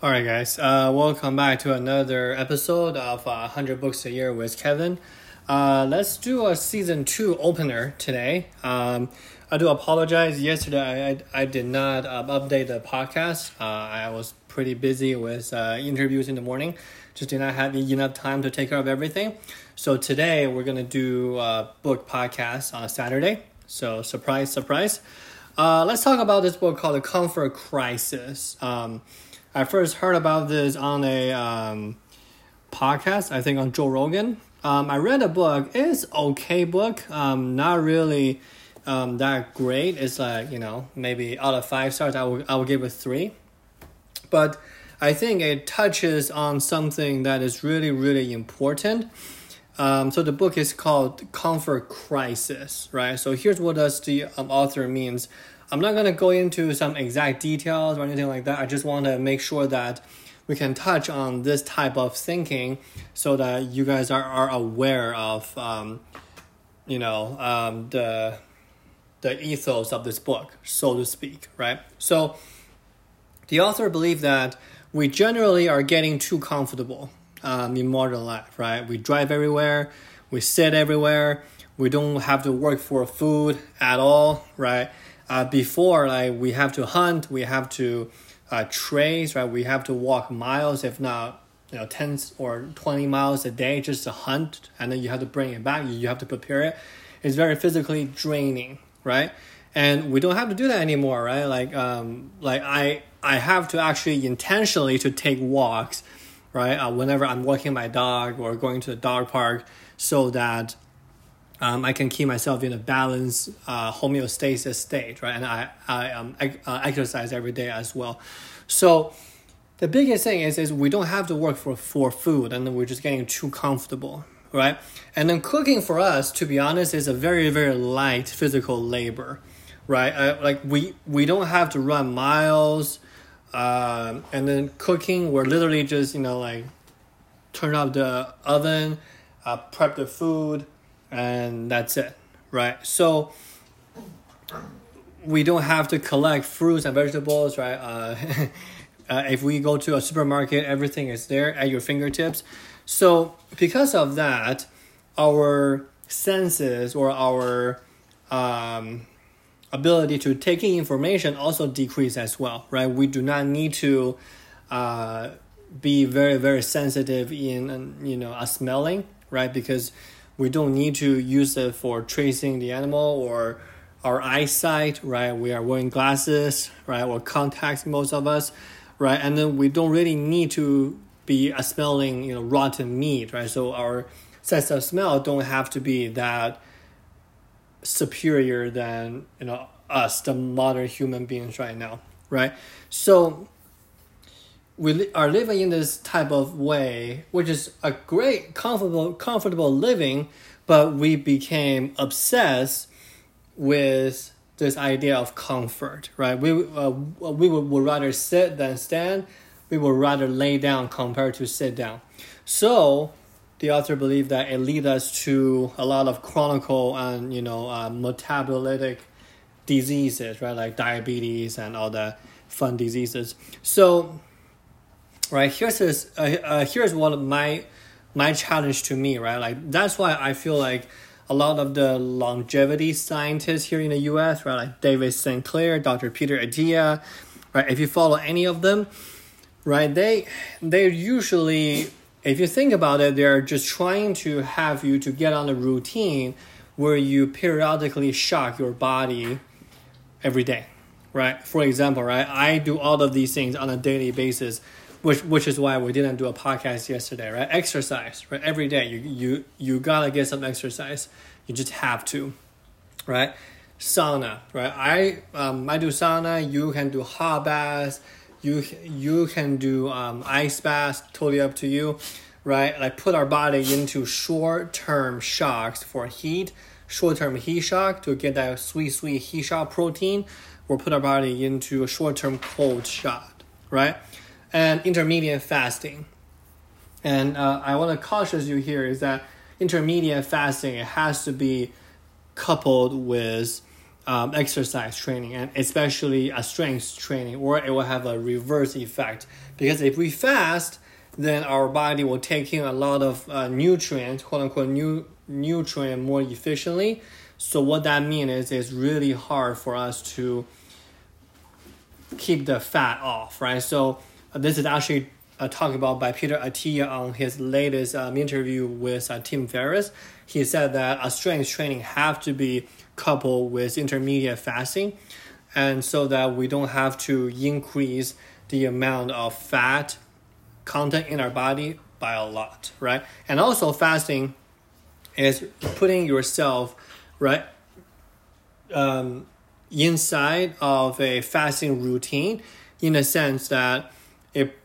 All right, guys. Uh, welcome back to another episode of uh, 100 Books a Year with Kevin. Uh, let's do a season two opener today. Um, I do apologize. Yesterday, I, I, did not uh, update the podcast. Uh, I was pretty busy with uh, interviews in the morning. Just did not have enough time to take care of everything. So today, we're going to do a book podcast on a Saturday. So, surprise, surprise. let's talk about this book called The Comfort Crisis. Um, I first heard about this on a um, podcast, I think on Joe Rogan. Um, I read a book. It's okay book. Um, not really um, that great. It's like you know maybe out of five stars, I will I will give it three. But I think it touches on something that is really really important. Um, so the book is called Comfort Crisis, right? So here's what does the um, author means I'm not going to go into some exact details or anything like that. I just want to make sure that we can touch on this type of thinking so that you guys are, are aware of, um, you know, um, the, the ethos of this book, so to speak, right? So the author believed that we generally are getting too comfortable um, in modern life, right? We drive everywhere, we sit everywhere, we don't have to work for food at all, right? Uh, before like we have to hunt we have to uh, trace right? We have to walk miles if not you know 10 or 20 miles a day just to hunt and then you have to bring it back. You have to prepare it. It's very physically draining right? And we don't have to do that anymore right? Like um like i i have to actually intentionally to take walks right? Uh, whenever i'm walking my dog or going to the dog park so that um, I can keep myself in a balanced uh, homeostasis state, right? And I, I um, uh, exercise every day as well. So the biggest thing is, is we don't have to work for, for food and we're just getting too comfortable, right? And then cooking for us, to be honest, is a very, very light physical labor, right? Uh, like we, we don't have to run miles. Uh, and then cooking, we're literally just, you know, like turn up the oven, uh, prep the food, and that's it, right? So we don't have to collect fruits and vegetables, right? Uh, uh, if we go to a supermarket, everything is there at your fingertips. So because of that, our senses or our um, ability to taking information also decrease as well, right? We do not need to uh, be very very sensitive in you know a smelling, right? Because we don't need to use it for tracing the animal or our eyesight, right? We are wearing glasses, right, or contacts, most of us, right? And then we don't really need to be smelling, you know, rotten meat, right? So our sense of smell don't have to be that superior than you know us, the modern human beings right now, right? So we are living in this type of way, which is a great, comfortable, comfortable living, but we became obsessed with this idea of comfort, right? We uh, we would, would rather sit than stand. We would rather lay down compared to sit down. So, the author believed that it leads us to a lot of chronic and you know uh, metabolic diseases, right? Like diabetes and all the fun diseases. So right? Here's this uh, uh, here's of my my challenge to me right? Like that's why i feel like a lot of the longevity scientists here in the us right? Like david sinclair dr peter attia right? If you follow any of them right? They they usually if you think about it they're just trying to have you to get on a routine where you periodically shock your body every day right? For example right? I do all of these things on a daily basis which which is why we didn't do a podcast yesterday, right? Exercise, right? Every day you you you gotta get some exercise. You just have to, right? Sauna, right? I um I do sauna. You can do hot baths. You you can do um, ice baths. Totally up to you, right? Like put our body into short term shocks for heat, short term heat shock to get that sweet sweet heat shock protein, or put our body into a short term cold shock, right? And intermediate fasting. And uh, I want to caution you here is that intermediate fasting it has to be coupled with um, exercise training and especially a strength training, or it will have a reverse effect. Because if we fast, then our body will take in a lot of uh, nutrients, quote unquote, new nutrient more efficiently. So what that means is it's really hard for us to keep the fat off, right? So this is actually uh, talked about by Peter Attia on his latest um, interview with uh, Tim Ferriss. He said that a strength training have to be coupled with intermediate fasting, and so that we don't have to increase the amount of fat content in our body by a lot, right? And also fasting is putting yourself right um, inside of a fasting routine in the sense that it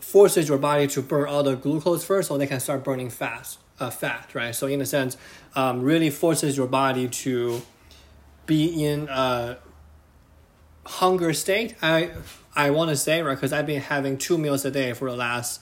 forces your body to burn all the glucose first so they can start burning fast uh, fat right? So in a sense um, really forces your body to be in a hunger state. I i want to say right because i've been having two meals a day for the last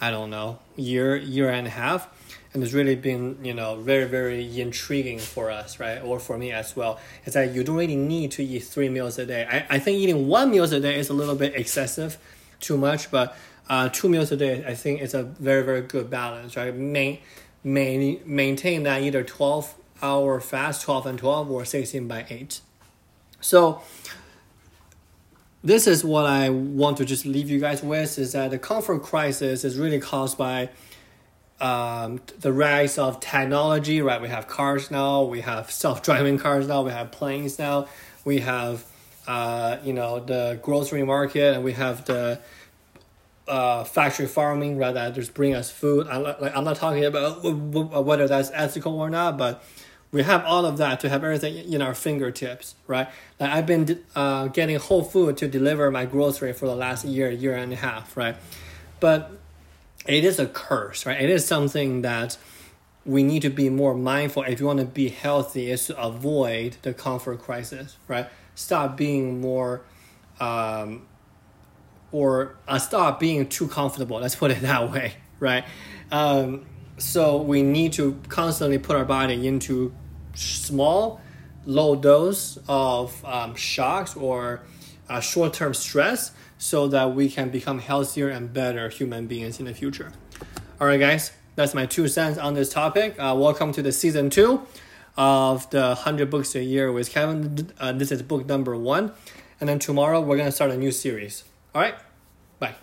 i don't know year year and a half and it's really been you know very very intriguing for us right or for me as well. Is that you don't really need to eat three meals a day. I, I think eating one meals a day is a little bit excessive too much but uh, two meals a day i think it's a very very good balance right main, main, maintain that either 12 hour fast 12 and 12 or 16 by 8 so this is what i want to just leave you guys with is that the comfort crisis is really caused by um, the rise of technology, right? We have cars now, we have self-driving cars now, we have planes now, we have uh, you know the grocery market, and we have the uh, factory farming, right? That just bring us food. I'm not, like I'm not talking about whether that's ethical or not, but we have all of that to have everything in our fingertips, right? Like I've been uh, getting Whole Food to deliver my grocery for the last year, year and a half, right? But it is a curse, right? It is something that we need to be more mindful if you want to be healthy is to avoid the comfort crisis, right? Stop being more, um, or uh, stop being too comfortable. Let's put it that way, right? Um, so we need to constantly put our body into small, low dose of um, shocks or uh, short term stress so that we can become healthier and better human beings in the future. All right, guys, that's my two cents on this topic. Uh, welcome to the season two of the 100 Books a Year with Kevin. Uh, this is book number one. And then tomorrow we're going to start a new series. All right, bye.